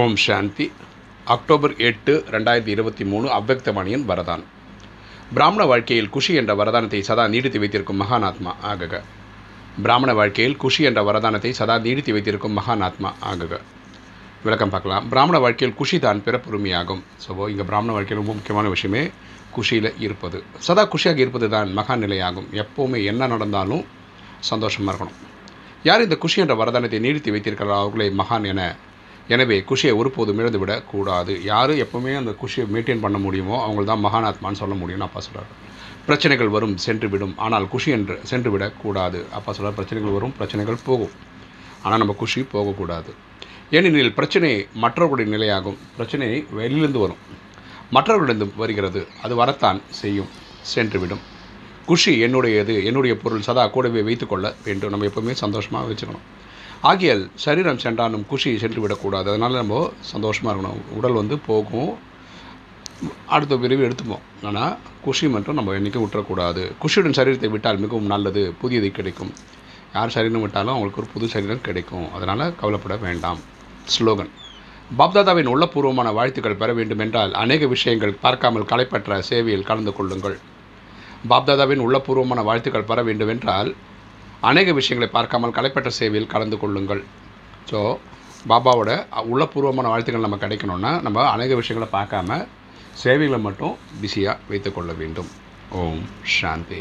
ஓம் சாந்தி. October எட்டு ரெண்டாயிரத்தி இருபத்தி மூணு அவ்வக்தவாணியின் வரதான். பிராமண வாழ்க்கையில் குஷி என்ற வரதானத்தை சதா நீடித்து வைத்திருக்கும் மகானாத்மா ஆகுக. பிராமண வாழ்க்கையில் குஷி என்ற வரதானத்தை சதா நீடித்து வைத்திருக்கும் மகானாத்மா ஆகுக. விளக்கம் பார்க்கலாம். பிராமண வாழ்க்கையில் குஷி தான் பிறப்புரிமையாகும். ஸோ இங்கே பிராமண வாழ்க்கையில் ரொம்ப முக்கியமான விஷயமே குஷியில் இருப்பது. சதா குஷியாக இருப்பது தான் மகா நிலையாகும். எப்போவுமே என்ன நடந்தாலும் சந்தோஷமாக இருக்கணும். யார் இந்த குஷி என்ற வரதானத்தை நீடித்து வைத்திருக்கிறாரோ அவர்களை மகான் என எனவே குஷியை ஒருபோதும் இழந்துவிடக் கூடாது யார் எப்போவுமே அந்த குஷியை மெயின்டைன் பண்ண முடியுமோ அவங்கள தான் மகானாத்மான்னு சொல்ல முடியும்னு அப்பா சொல்கிறார் பிரச்சனைகள் வரும் சென்று விடும். ஆனால் குஷி என்று சென்று விடக்கூடாது. அப்பா சொல்கிறார் பிரச்சனைகள் வரும் பிரச்சனைகள் போகும். ஆனால் நம்ம குஷி போகக்கூடாது. ஏனெனில் பிரச்சனை மற்றவர்களுடைய நிலையாகும். பிரச்சனை வெளியிலிருந்து வரும். மற்றவர்களிடம் வருகிறது. அது வரத்தான் செய்யும். சென்றுவிடும் குஷி என்னுடையது என்னுடைய பொருள் சதா கூடவே வைத்துக்கொள்ள வேண்டும். நம்ம எப்போவுமே சந்தோஷமாக வச்சுக்கணும். ஆகியால் சரீரம் சென்றாலும் குஷி சென்று விடக்கூடாது அதனால் நம்ம சந்தோஷமாக இருக்கணும். உடல் வந்து போகும். அடுத்த பிரிவு எடுத்துப்போம். ஆனால் குஷி மட்டும் நம்ம என்றைக்கும் விட்டுறக்கூடாது. குஷியுடன் சரீரத்தை விட்டால் மிகவும் நல்லது. புதியது கிடைக்கும். யார் சரீரம் விட்டாலும் அவங்களுக்கு ஒரு புது சரீரம் கிடைக்கும். அதனால் கவலைப்பட வேண்டாம். ஸ்லோகன். பாப்தாதாவின் உள்ளபூர்வமான வாழ்த்துக்கள் பெற வேண்டும் என்றால் அநேக விஷயங்கள் பார்க்காமல் களைப்பற்ற சேவையில் கலந்து கொள்ளுங்கள். பாப்தாதாவின் உள்ளபூர்வமான வாழ்த்துக்கள் பெற வேண்டும் என்றால் அநேக விஷயங்களை பார்க்காமல் களைப்பற்ற சேவையில் கலந்து கொள்ளுங்கள். ஸோ பாபாவோட உள்ளபூர்வமான வாழ்த்துக்கள் நம்ம கிடைக்கணும்னா நம்ம அநேக விஷயங்களை பார்க்காம சேவைகளை மட்டும் பிஸியாக வைத்துக்கொள்ள வேண்டும். ஓம் சாந்தி.